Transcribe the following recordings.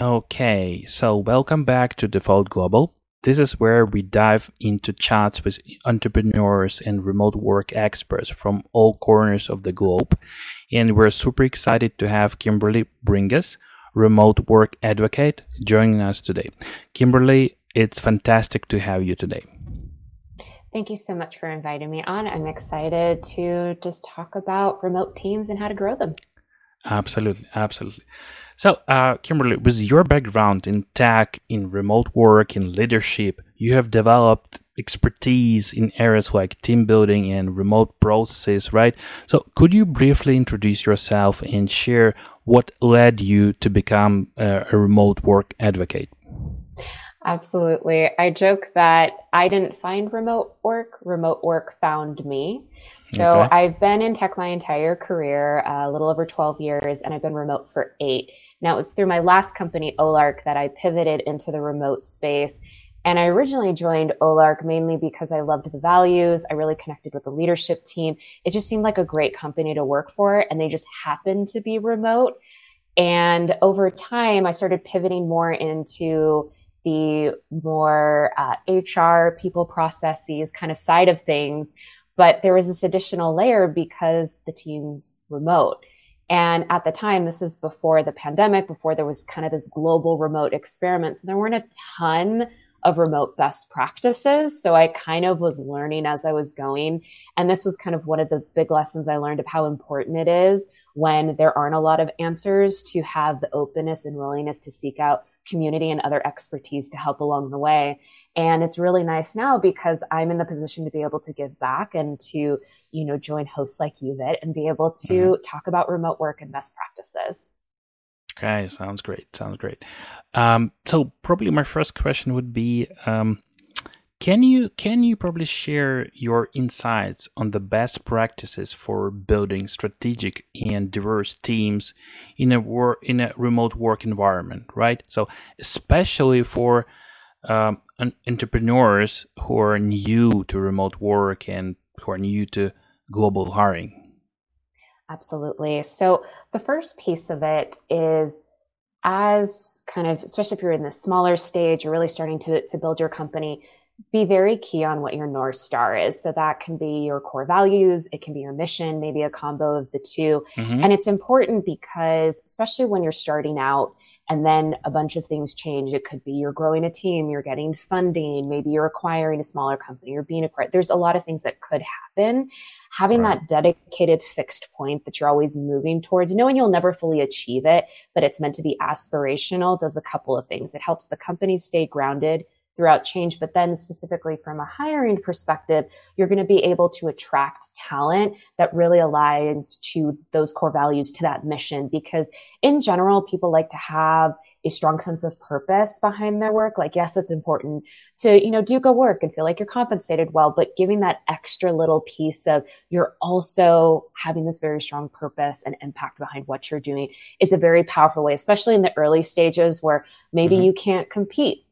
Okay, so welcome back to Default Global. This is where we dive into chats with entrepreneurs and remote work experts from all corners of the globe. And we're super excited to have Kimberly Bringas, remote work advocate, joining us today. Kimberly, it's fantastic to have you today. Thank you so much for inviting me on. I'm excited to just talk about remote teams and how to grow them. Absolutely, absolutely. So, uh, Kimberly, with your background in tech, in remote work, in leadership, you have developed expertise in areas like team building and remote processes, right? So, could you briefly introduce yourself and share what led you to become a, a remote work advocate? Absolutely. I joke that I didn't find remote work, remote work found me. So okay. I've been in tech my entire career, uh, a little over 12 years, and I've been remote for eight. Now, it was through my last company, Olark, that I pivoted into the remote space. And I originally joined Olark mainly because I loved the values. I really connected with the leadership team. It just seemed like a great company to work for, and they just happened to be remote. And over time, I started pivoting more into the more uh, HR, people processes kind of side of things. But there was this additional layer because the team's remote. And at the time, this is before the pandemic, before there was kind of this global remote experiment. So there weren't a ton of remote best practices. So I kind of was learning as I was going. And this was kind of one of the big lessons I learned of how important it is when there aren't a lot of answers to have the openness and willingness to seek out community and other expertise to help along the way. And it's really nice now because I'm in the position to be able to give back and to, you know, join hosts like you, and be able to mm-hmm. talk about remote work and best practices. Okay, sounds great. Sounds great. Um, so probably my first question would be, um, can you can you probably share your insights on the best practices for building strategic and diverse teams in a work in a remote work environment, right? So especially for um, entrepreneurs who are new to remote work and who are new to global hiring? Absolutely. So, the first piece of it is as kind of, especially if you're in the smaller stage, you're really starting to, to build your company, be very key on what your North Star is. So that can be your core values. It can be your mission, maybe a combo of the 2 mm-hmm. And it's important because, especially when you're starting out, and then a bunch of things change. It could be you're growing a team, you're getting funding, maybe you're acquiring a smaller company, you're being acquired. There's a lot of things that could happen. Having right. that dedicated fixed point that you're always moving towards, knowing you'll never fully achieve it, but it's meant to be aspirational does a couple of things. It helps the company stay grounded throughout change. But then specifically from a hiring perspective, you're going to be able to attract talent that really aligns to those core values, to that mission. Because in general, people like to have a strong sense of purpose behind their work. Like, yes, it's important to, you know, do good work and feel like you're compensated well, but giving that extra little piece of you're also having this very strong purpose and impact behind what you're doing is a very powerful way, especially in the early stages where maybe mm-hmm. you can't compete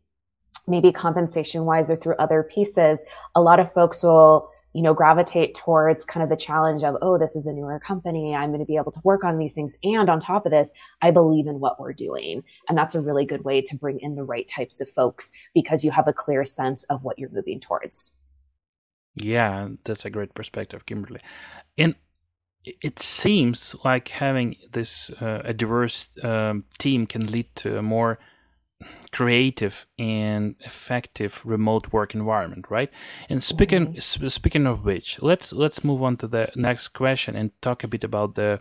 maybe compensation wise or through other pieces, a lot of folks will, you know, gravitate towards kind of the challenge of, oh, this is a newer company. I'm going to be able to work on these things. And on top of this, I believe in what we're doing. And that's a really good way to bring in the right types of folks because you have a clear sense of what you're moving towards. Yeah, that's a great perspective, Kimberly. And it seems like having this uh, a diverse um, team can lead to a more creative and effective remote work environment, right? And speaking mm-hmm. speaking of which, let's let's move on to the next question and talk a bit about the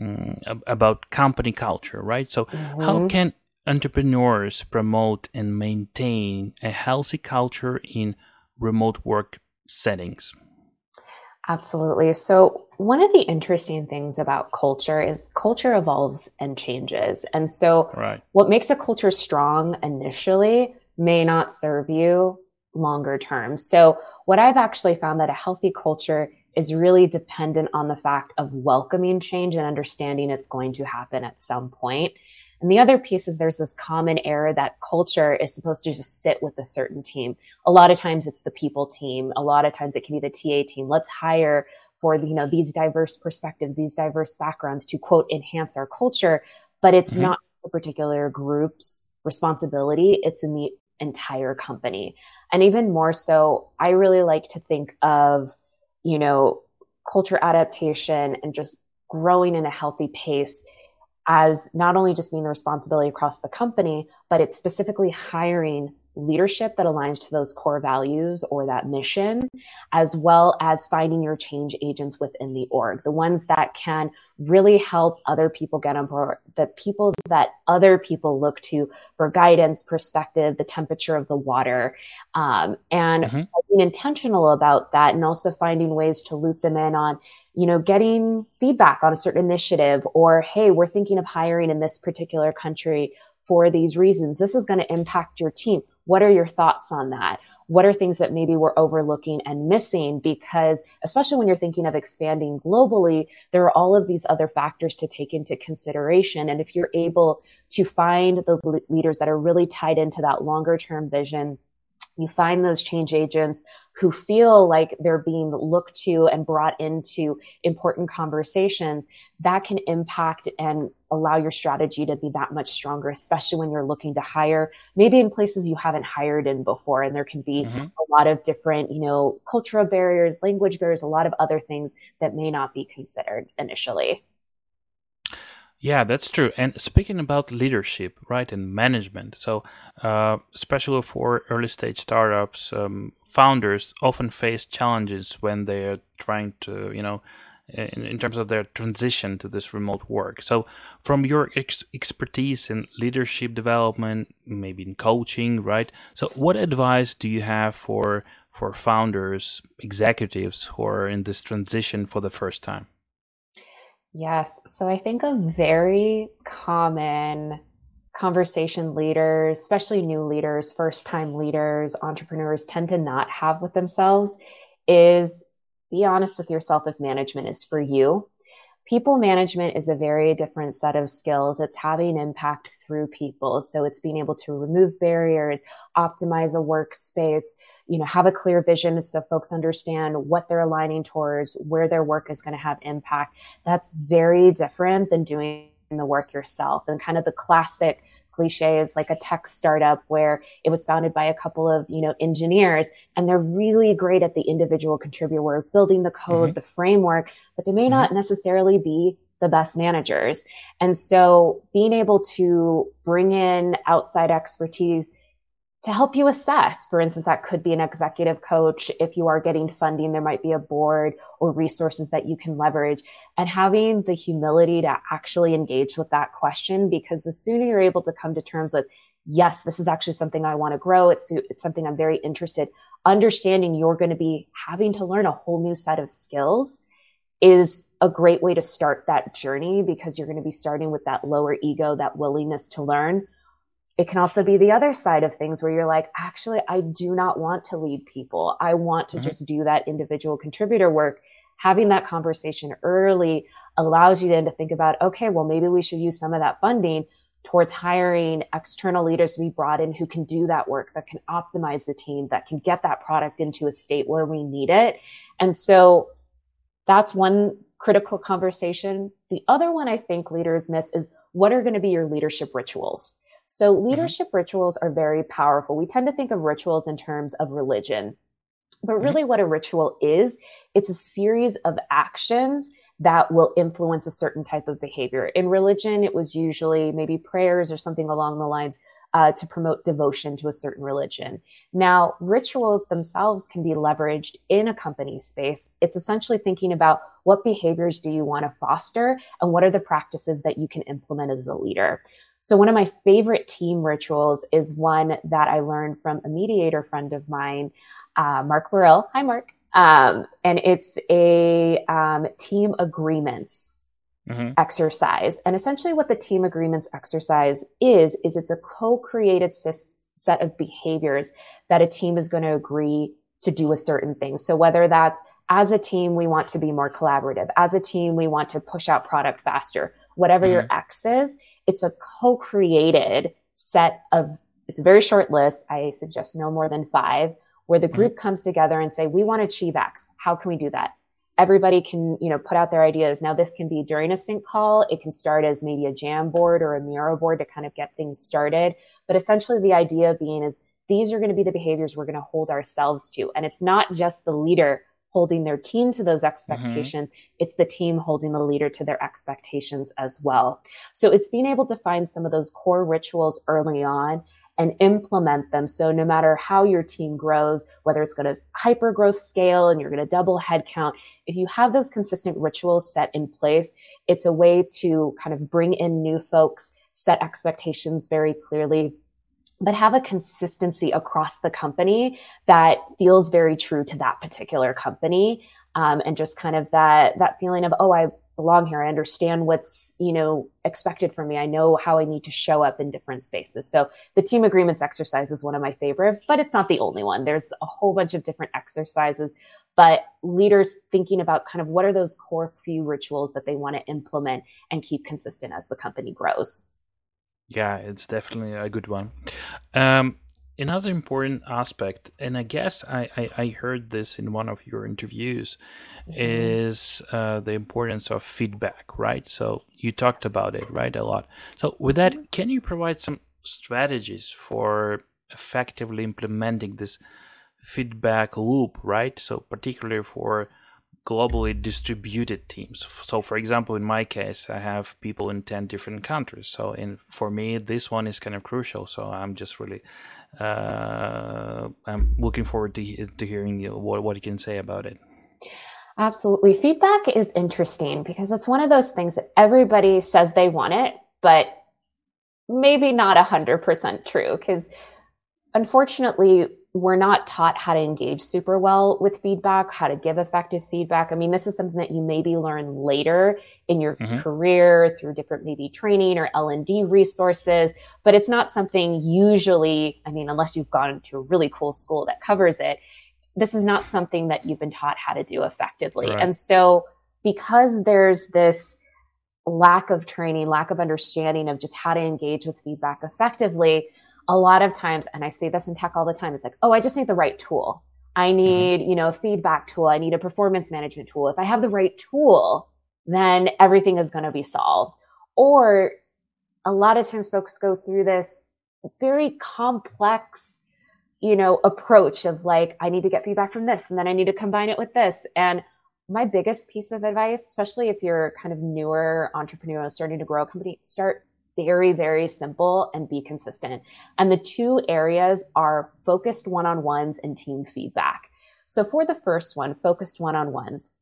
um, about company culture, right? So, mm-hmm. how can entrepreneurs promote and maintain a healthy culture in remote work settings? Absolutely. So, one of the interesting things about culture is culture evolves and changes. And so, right. what makes a culture strong initially may not serve you longer term. So, what I've actually found that a healthy culture is really dependent on the fact of welcoming change and understanding it's going to happen at some point. And the other piece is there's this common error that culture is supposed to just sit with a certain team. A lot of times it's the people team. A lot of times it can be the TA team. Let's hire for, you know, these diverse perspectives, these diverse backgrounds to quote, enhance our culture. But it's mm-hmm. not a particular group's responsibility, it's in the entire company. And even more so, I really like to think of, you know, culture adaptation and just growing in a healthy pace as not only just being the responsibility across the company, but it's specifically hiring leadership that aligns to those core values or that mission, as well as finding your change agents within the org, the ones that can really help other people get on board, the people that other people look to for guidance, perspective, the temperature of the water, um, and mm-hmm. being intentional about that, and also finding ways to loop them in on you know, getting feedback on a certain initiative or, hey, we're thinking of hiring in this particular country for these reasons. This is going to impact your team. What are your thoughts on that? What are things that maybe we're overlooking and missing? Because especially when you're thinking of expanding globally, there are all of these other factors to take into consideration. And if you're able to find the leaders that are really tied into that longer term vision, you find those change agents who feel like they're being looked to and brought into important conversations that can impact and allow your strategy to be that much stronger, especially when you're looking to hire maybe in places you haven't hired in before. And there can be mm-hmm. a lot of different, you know, cultural barriers, language barriers, a lot of other things that may not be considered initially. Yeah, that's true. And speaking about leadership, right, and management, so uh, especially for early stage startups, um, founders often face challenges when they are trying to, you know, in, in terms of their transition to this remote work. So, from your ex- expertise in leadership development, maybe in coaching, right? So, what advice do you have for for founders, executives who are in this transition for the first time? Yes. So I think a very common conversation leaders, especially new leaders, first time leaders, entrepreneurs tend to not have with themselves is be honest with yourself if management is for you. People management is a very different set of skills. It's having impact through people. So it's being able to remove barriers, optimize a workspace, you know, have a clear vision so folks understand what they're aligning towards, where their work is going to have impact. That's very different than doing the work yourself and kind of the classic cliche is like a tech startup where it was founded by a couple of you know engineers and they're really great at the individual contributor work building the code mm-hmm. the framework but they may mm-hmm. not necessarily be the best managers and so being able to bring in outside expertise to help you assess. For instance, that could be an executive coach. If you are getting funding, there might be a board or resources that you can leverage and having the humility to actually engage with that question because the sooner you're able to come to terms with, yes, this is actually something I want to grow. It's, it's something I'm very interested. Understanding you're going to be having to learn a whole new set of skills is a great way to start that journey because you're going to be starting with that lower ego, that willingness to learn it can also be the other side of things where you're like, actually, I do not want to lead people. I want to mm-hmm. just do that individual contributor work. Having that conversation early allows you then to think about, okay, well, maybe we should use some of that funding towards hiring external leaders to be brought in who can do that work, that can optimize the team, that can get that product into a state where we need it. And so that's one critical conversation. The other one I think leaders miss is what are going to be your leadership rituals? So mm-hmm. leadership mm-hmm. rituals are very powerful. We tend to think of rituals in terms of religion, but mm-hmm. really mm-hmm. what a ritual is, it's a series of actions that will influence a certain type of behavior. In religion, it was usually maybe prayers or something along the lines uh, to promote devotion to a certain religion. Now, rituals themselves can be leveraged in a company space. It's essentially thinking about what behaviors do you want to foster and what are the practices that you can implement as a leader. So one of my favorite team rituals is one that I learned from a mediator friend of mine, uh, Mark Burrell. Hi, Mark. Um, and it's a um, team agreements mm-hmm. exercise. And essentially, what the team agreements exercise is is it's a co-created set of behaviors that a team is going to agree to do a certain thing. So whether that's as a team, we want to be more collaborative. As a team, we want to push out product faster. Whatever mm-hmm. your X is, it's a co-created set of, it's a very short list. I suggest no more than five where the group mm-hmm. comes together and say, we want to achieve X. How can we do that? everybody can, you know, put out their ideas. Now this can be during a sync call. It can start as maybe a Jamboard or a Miro board to kind of get things started. But essentially the idea being is these are going to be the behaviors we're going to hold ourselves to. And it's not just the leader holding their team to those mm-hmm. expectations. Mm-hmm. It's the team holding the leader to their expectations as well. So it's being able to find some of those core rituals early on and implement them. So no matter how your team grows, whether it's going to hyper growth scale and you're going to double headcount, if you have those consistent rituals set in place, it's a way to kind of bring in new folks, set expectations very clearly, but have a consistency across the company that feels very true to that particular company. Um, and just kind of that, that feeling of, oh, I belong here. I understand what's, you know, expected from me. I know how I need to show up in different spaces. So the team agreements exercise is one of my favorites, but it's not the only one. There's a whole bunch of different exercises, but leaders thinking about kind of what are those core few rituals that they want to implement and keep consistent as the company grows. Yeah, it's definitely a good one. Um, another important aspect, and I guess I, I, I, heard this in one of your interviews, mm-hmm. is uh, the importance of feedback, right? So you talked about it, right, a lot. So with that, mm-hmm. can you provide some strategies for effectively implementing this feedback loop, right? So particularly for globally distributed teams. So, for example, in my case, I have people in 10 different countries. So, in for me, this one is kind of crucial. So, I'm just really uh, I'm looking forward to, to hearing you, what, what you can say about it. Absolutely. Feedback is interesting because it's one of those things that everybody says they want it, but maybe not 100% true because unfortunately, we're not taught how to engage super well with feedback, how to give effective feedback. I mean, this is something that you maybe learn later in your mm-hmm. career through different maybe training or L&D resources, but it's not something usually, I mean, unless you've gone to a really cool school that covers it, this is not something that you've been taught how to do effectively. Right. And so because there's this lack of training, lack of understanding of just how to engage with feedback effectively, a lot of times, and I say this in tech all the time, it's like, oh, I just need the right tool. I mm-hmm. need, you know, a feedback tool. I need a performance management tool. If I have the right tool, then everything is going to be solved. Or a lot of times folks go through this very complex, you know, approach of like, I need to get feedback from this and then I need to combine it with this. And my biggest piece of advice, especially if you're kind of newer entrepreneur starting to grow a company, start very, very simple and be consistent. And the two areas are focused one-on-ones and team feedback. So for the first one, focused one-on-ones,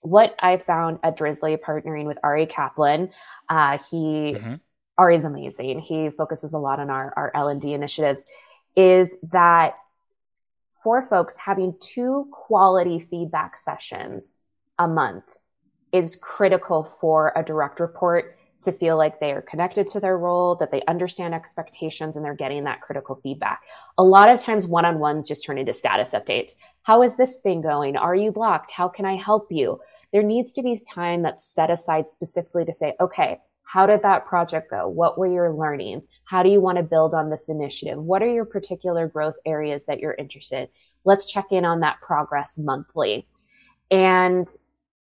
what I found at Drizly partnering with Ari Kaplan, uh, he, mm-hmm. Ari's amazing. He focuses a lot on our, our L&D initiatives is that for folks having two quality feedback sessions a month is critical for a direct report to feel like they are connected to their role, that they understand expectations and they're getting that critical feedback. A lot of times one on ones just turn into status updates. How is this thing going? Are you blocked? How can I help you? There needs to be time that's set aside specifically to say, okay, how did that project go? What were your learnings? How do you want to build on this initiative? What are your particular growth areas that you're interested? In? Let's check in on that progress monthly. And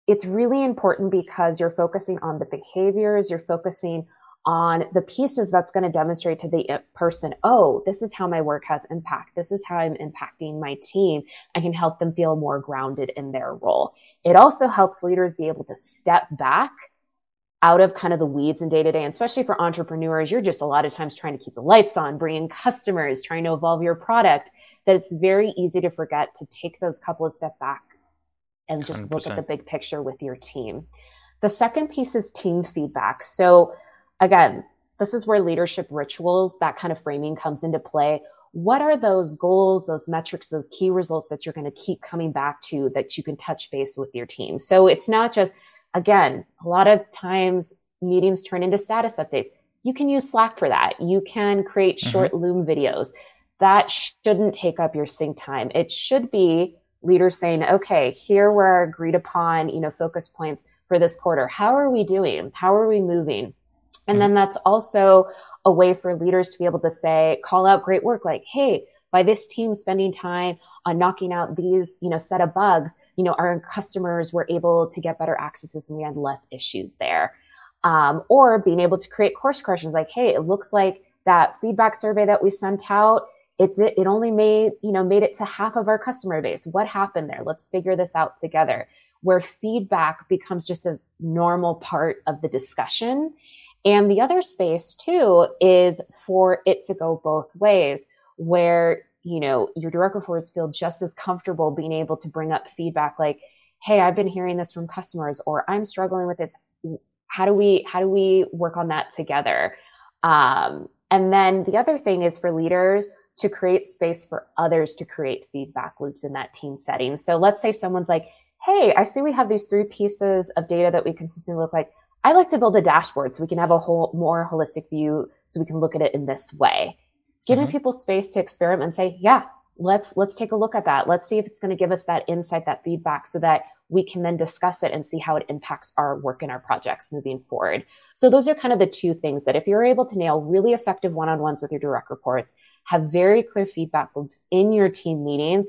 it's really important because you're focusing on the behaviors, you're focusing on the pieces that's going to demonstrate to the uh, person, oh, this is how my work has impact. This is how I'm impacting my team. I can help them feel more grounded in their role. It also helps leaders be able to step back out of kind of the weeds in day to day, especially for entrepreneurs. You're just a lot of times trying to keep the lights on, bring in customers, trying to evolve your product, that it's very easy to forget to take those couple of step back and just 100%. look at the big picture with your team. The second piece is team feedback. So again, this is where leadership rituals, that kind of framing comes into play. What are those goals, those metrics, those key results that you're going to keep coming back to that you can touch base with your team? So it's not just, again, a lot of times meetings turn into status updates. You can use Slack for that. You can create mm-hmm. short Loom videos. That shouldn't take up your sync time. It should be leaders saying, okay, here were our agreed upon, you know, focus points for this quarter. How are we doing? How are we moving? And then mm-hmm. that's also a way for leaders to be able to say, call out great work like, hey, by this team spending time on knocking out these, you know, set of bugs, you know, our customers were able to get better accesses and we had less issues there. Um, or being able to create course corrections like, hey, it looks like that feedback survey that we sent out, it, it only made, you know, made it to half of our customer base. What happened there? Let's figure this out together. Where feedback becomes just a normal part of the discussion. And the other space too is for it to go both ways, where, you know, your direct reports feel just as comfortable being able to bring up feedback like, Hey, I've been hearing this from customers or I'm struggling with this. How do we, how do we work on that together? Um, and then the other thing is for leaders to create space for others to create feedback loops in that team setting. So let's say someone's like, Hey, I see we have these three pieces of data that we consistently look like. I like to build a dashboard so we can have a whole more holistic view so we can look at it in this way. Giving mm-hmm. people space to experiment and say, yeah, let's let's take a look at that. Let's see if it's going to give us that insight, that feedback so that we can then discuss it and see how it impacts our work and our projects moving forward. So those are kind of the two things that if you're able to nail really effective one-on-ones with your direct reports, have very clear feedback loops in your team meetings,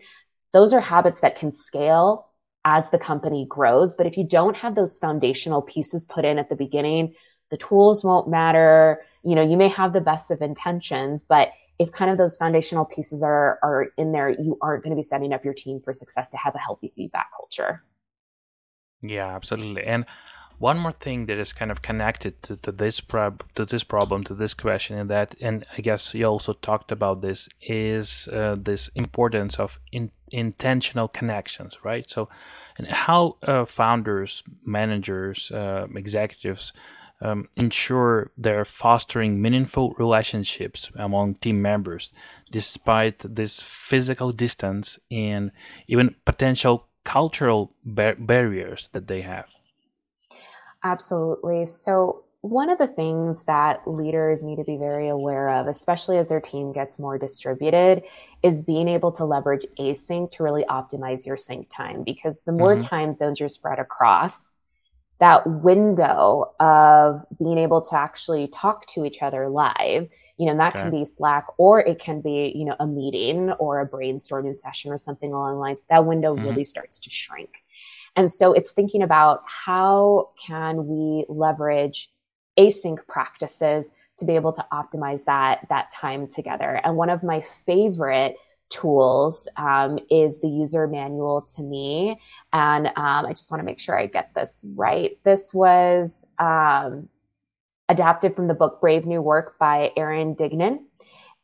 those are habits that can scale as the company grows. But if you don't have those foundational pieces put in at the beginning, the tools won't matter. You know, you may have the best of intentions, but if kind of those foundational pieces are, are in there, you aren't going to be setting up your team for success to have a healthy feedback culture. Yeah, absolutely. And one more thing that is kind of connected to, to this prob to this problem to this question and that and I guess you also talked about this is uh, this importance of in, intentional connections, right? So, and how uh, founders, managers, uh, executives um, ensure they're fostering meaningful relationships among team members despite this physical distance and even potential cultural bar- barriers that they have. Absolutely. So, one of the things that leaders need to be very aware of, especially as their team gets more distributed, is being able to leverage async to really optimize your sync time. Because the more mm-hmm. time zones you're spread across, that window of being able to actually talk to each other live, you know, that okay. can be Slack or it can be, you know, a meeting or a brainstorming session or something along the lines. That window mm-hmm. really starts to shrink. And so it's thinking about how can we leverage async practices to be able to optimize that, that time together. And one of my favorite tools um, is the user manual to me. And um, I just want to make sure I get this right. This was um, adapted from the book Brave New Work by Aaron Dignan.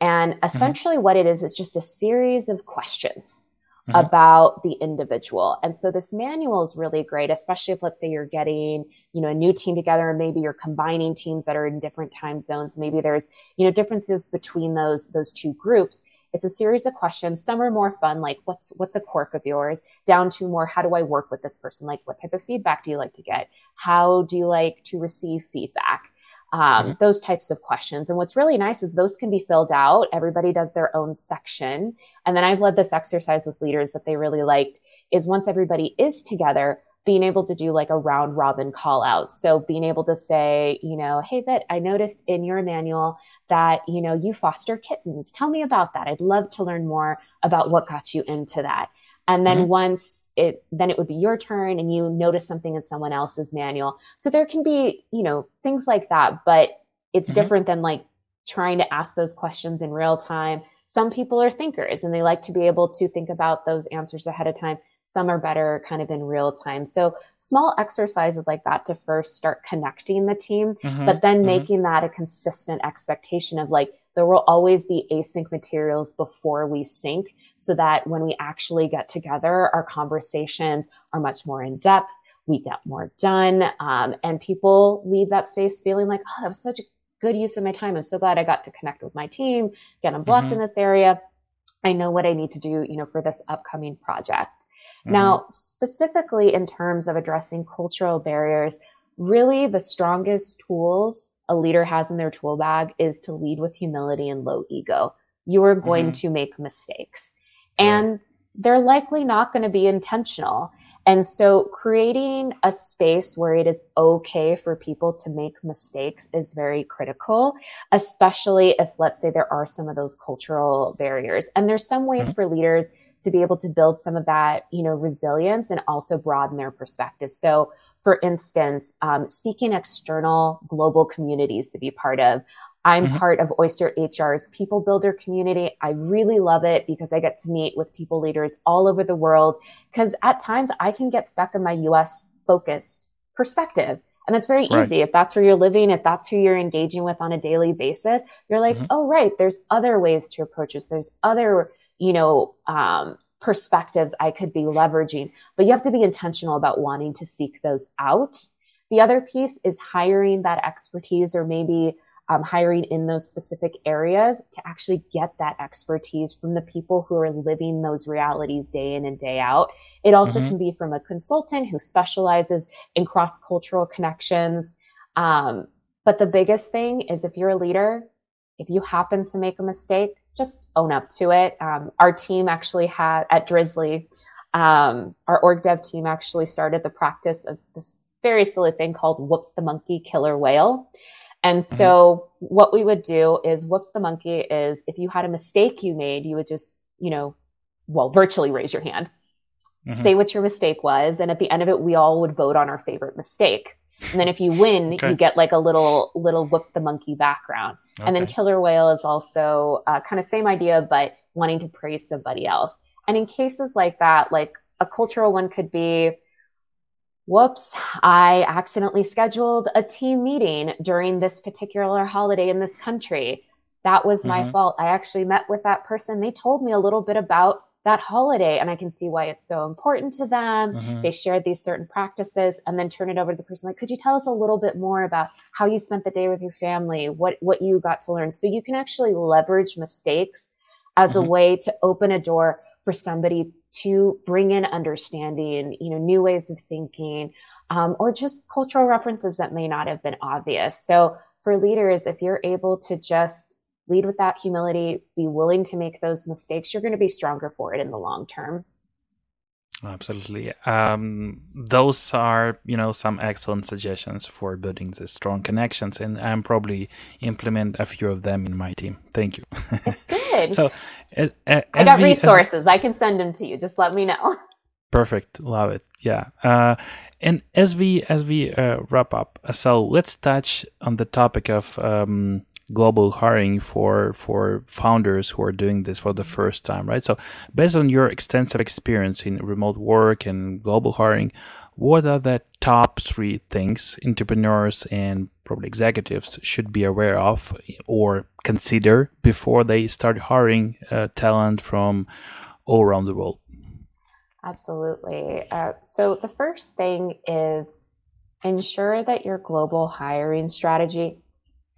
And mm-hmm. essentially, mm-hmm. what it is, is just a series of questions mm-hmm. about the individual. And so this manual is really great, especially if let's say you're getting, you know, a new team together and maybe you're combining teams that are in different time zones. Maybe there's, you know, differences between those, those two groups. It's a series of questions. Some are more fun, like what's what's a quirk of yours, down to more how do I work with this person? Like what type of feedback do you like to get? How do you like to receive feedback? Um, mm-hmm. those types of questions. And what's really nice is those can be filled out. Everybody does their own section. And then I've led this exercise with leaders that they really liked is once everybody is together, being able to do like a round robin call out. So being able to say, you know, hey, Vit, I noticed in your manual that, you know, you foster kittens. Tell me about that. I'd love to learn more about what got you into that. And then mm-hmm. once it, then it would be your turn and you notice something in someone else's manual. So there can be, you know, things like that, but it's mm-hmm. different than like trying to ask those questions in real time. Some people are thinkers and they like to be able to think about those answers ahead of time. Some are better kind of in real time. So small exercises like that to first start connecting the team, mm-hmm. but then mm-hmm. making that a consistent expectation of like, there will always be async materials before we sync so that when we actually get together, our conversations are much more in depth. We get more done. Um, and people leave that space feeling like, oh, that was such a good use of my time. I'm so glad I got to connect with my team, get unblocked mm-hmm. in this area. I know what I need to do, you know, for this upcoming project. Mm-hmm. Now, specifically in terms of addressing cultural barriers, really the strongest tools a leader has in their tool bag is to lead with humility and low ego. You are going mm-hmm. to make mistakes and they're likely not going to be intentional. And so creating a space where it is okay for people to make mistakes is very critical, especially if, let's say, there are some of those cultural barriers. And there's some ways mm-hmm. for leaders to be able to build some of that, you know, resilience and also broaden their perspective. So, for instance, um, seeking external global communities to be part of. I'm mm-hmm. part of Oyster HR's people builder community. I really love it because I get to meet with people leaders all over the world. Cause at times I can get stuck in my US focused perspective. And that's very right. easy. If that's where you're living, if that's who you're engaging with on a daily basis, you're like, mm-hmm. oh, right, there's other ways to approach this. There's other, you know, um, perspectives I could be leveraging, but you have to be intentional about wanting to seek those out. The other piece is hiring that expertise or maybe um, hiring in those specific areas to actually get that expertise from the people who are living those realities day in and day out. It also mm-hmm. can be from a consultant who specializes in cross cultural connections. Um, but the biggest thing is if you're a leader, if you happen to make a mistake, just own up to it. Um, our team actually had at Drizly, um, our org dev team actually started the practice of this very silly thing called whoops the monkey killer whale. And mm-hmm. so mm-hmm. what we would do is whoops the monkey is if you had a mistake you made, you would just, you know, well, virtually raise your hand, mm-hmm. say what your mistake was. And at the end of it, we all would vote on our favorite mistake. And then if you win, okay. you get like a little, little whoops the monkey background. Okay. And then killer whale is also uh, kind of same idea, but wanting to praise somebody else. And in cases like that, like a cultural one could be, whoops, I accidentally scheduled a team meeting during this particular holiday in this country. That was my mm-hmm. fault. I actually met with that person. They told me a little bit about that holiday and I can see why it's so important to them. Mm-hmm. They shared these certain practices and then turn it over to the person like, could you tell us a little bit more about how you spent the day with your family? What, what you got to learn? So you can actually leverage mistakes as mm-hmm. a way to open a door for somebody to bring in understanding, you know, new ways of thinking, um, or just cultural references that may not have been obvious. So for leaders, if you're able to just lead with that humility, be willing to make those mistakes, you're going to be stronger for it in the long term. Absolutely. Um, those are, you know, some excellent suggestions for building the strong connections, and I'm probably implement a few of them in my team. Thank you. Good. so, as, as I got we, resources. As, I can send them to you. Just let me know. Perfect. Love it. Yeah. Uh, and as we as we uh, wrap up, so let's touch on the topic of um, global hiring for for founders who are doing this for the first time, right? So, based on your extensive experience in remote work and global hiring, what are the top three things entrepreneurs and probably executives should be aware of or consider before they start hiring uh, talent from all around the world? Absolutely. Uh, so, the first thing is ensure that your global hiring strategy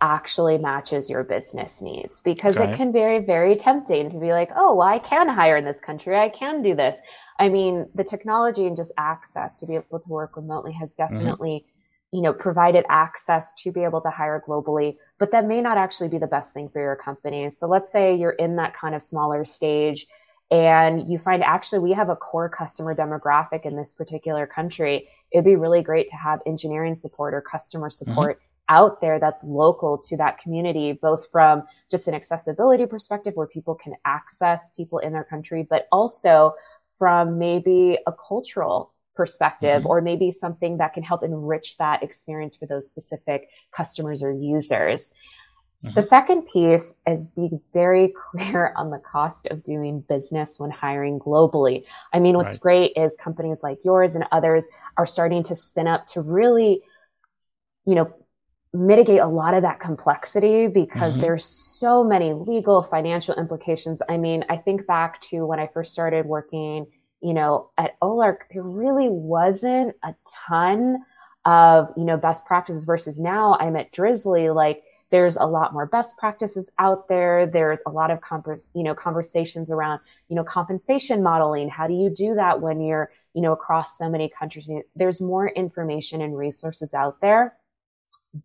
actually matches your business needs because okay. it can be very, very tempting to be like, oh, well, I can hire in this country. I can do this. I mean, the technology and just access to be able to work remotely has mm-hmm. definitely, mm-hmm. you know, provided access to be able to hire globally, but that may not actually be the best thing for your company. So let's say you're in that kind of smaller stage and you find actually we have a core customer demographic in this particular country. It'd be really great to have engineering support or customer mm-hmm. support. Mm-hmm out there that's local to that community, both from just an accessibility perspective where people can access people in their country, but also from maybe a cultural perspective mm-hmm. or maybe something that can help enrich that experience for those specific customers or users. Mm-hmm. The second piece is being very clear on the cost of doing business when hiring globally. I mean, what's right. great is companies like yours and others are starting to spin up to really, you know, mitigate a lot of that complexity because mm-hmm. there's so many legal financial implications. I mean, I think back to when I first started working, you know, at Olark, there really wasn't a ton of, you know, best practices versus now I'm at Drizly like there's a lot more best practices out there. There's a lot of convers- you know, conversations around, you know, compensation modeling. How do you do that when you're, you know, across so many countries? There's more information and resources out there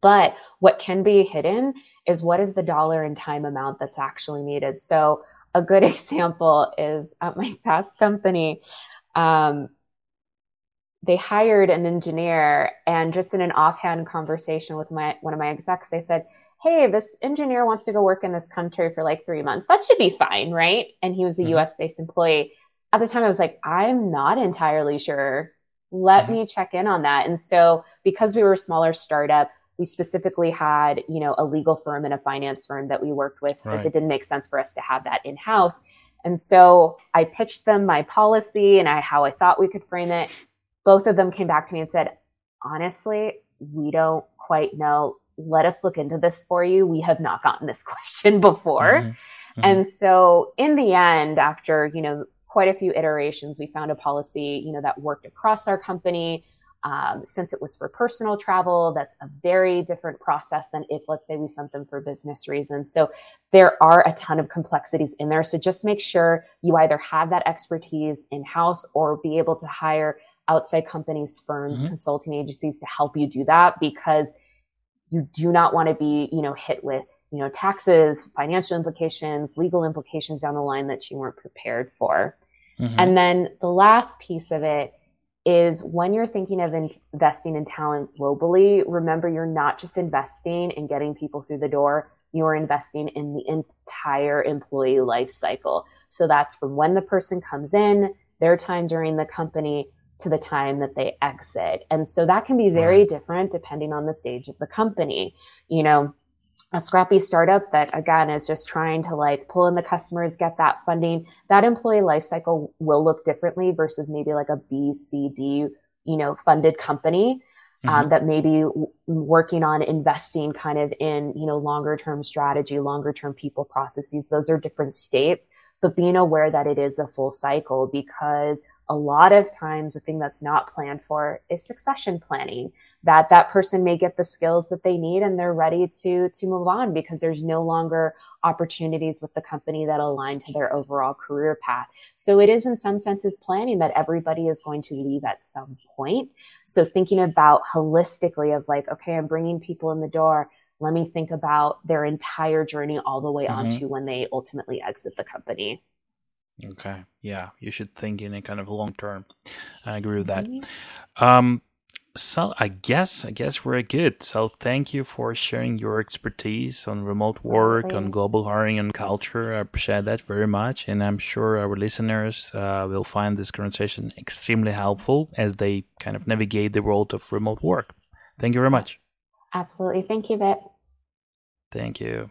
but what can be hidden is what is the dollar and time amount that's actually needed. So a good example is at my past company, um, they hired an engineer and just in an offhand conversation with my one of my execs they said hey this engineer wants to go work in this country for like three months that should be fine right and he was a mm-hmm. us based employee at the time i was like i'm not entirely sure let mm-hmm. me check in on that and so because we were a smaller startup we specifically had you know a legal firm and a finance firm that we worked with because right. it didn't make sense for us to have that in house and so i pitched them my policy and I, how i thought we could frame it both of them came back to me and said, honestly, we don't quite know. Let us look into this for you. We have not gotten this question before. Mm-hmm. Mm-hmm. And so in the end, after, you know, quite a few iterations, we found a policy, you know, that worked across our company. Um, since it was for personal travel, that's a very different process than if, let's say, we sent them for business reasons. So there are a ton of complexities in there. So just make sure you either have that expertise in house or be able to hire outside companies, firms, mm-hmm. consulting agencies to help you do that because you do not want to be, you know, hit with, you know, taxes, financial implications, legal implications down the line that you weren't prepared for. Mm-hmm. And then the last piece of it is when you're thinking of investing in talent globally, remember you're not just investing in getting people through the door, you're investing in the entire employee life cycle. So that's from when the person comes in, their time during the company, to the time that they exit. And so that can be very different depending on the stage of the company. You know, a scrappy startup that again is just trying to like pull in the customers, get that funding, that employee lifecycle will look differently versus maybe like a B, C, D, you know, funded company. Um, mm-hmm. Um, that may be w- working on investing kind of in, you know, longer term strategy, longer term people processes. Those are different states, but being aware that it is a full cycle because a lot of times the thing that's not planned for is succession planning that that person may get the skills that they need and they're ready to to move on because there's no longer opportunities with the company that align to their overall career path. So it is in some senses planning that everybody is going to leave at some point. So thinking about holistically of like okay i'm bringing people in the door. Let me think about their entire journey all the way mm-hmm. on to when they ultimately exit the company Okay. Yeah, you should think in a kind of long term. I agree with that. Mm-hmm. Um, so I guess I guess we're good. So thank you for sharing your expertise on remote work, on global hiring and culture. I appreciate that very much, and I'm sure our listeners uh, will find this conversation extremely helpful as they kind of navigate the world of remote work. Thank you very much. Absolutely. Thank you, Vit. Thank you.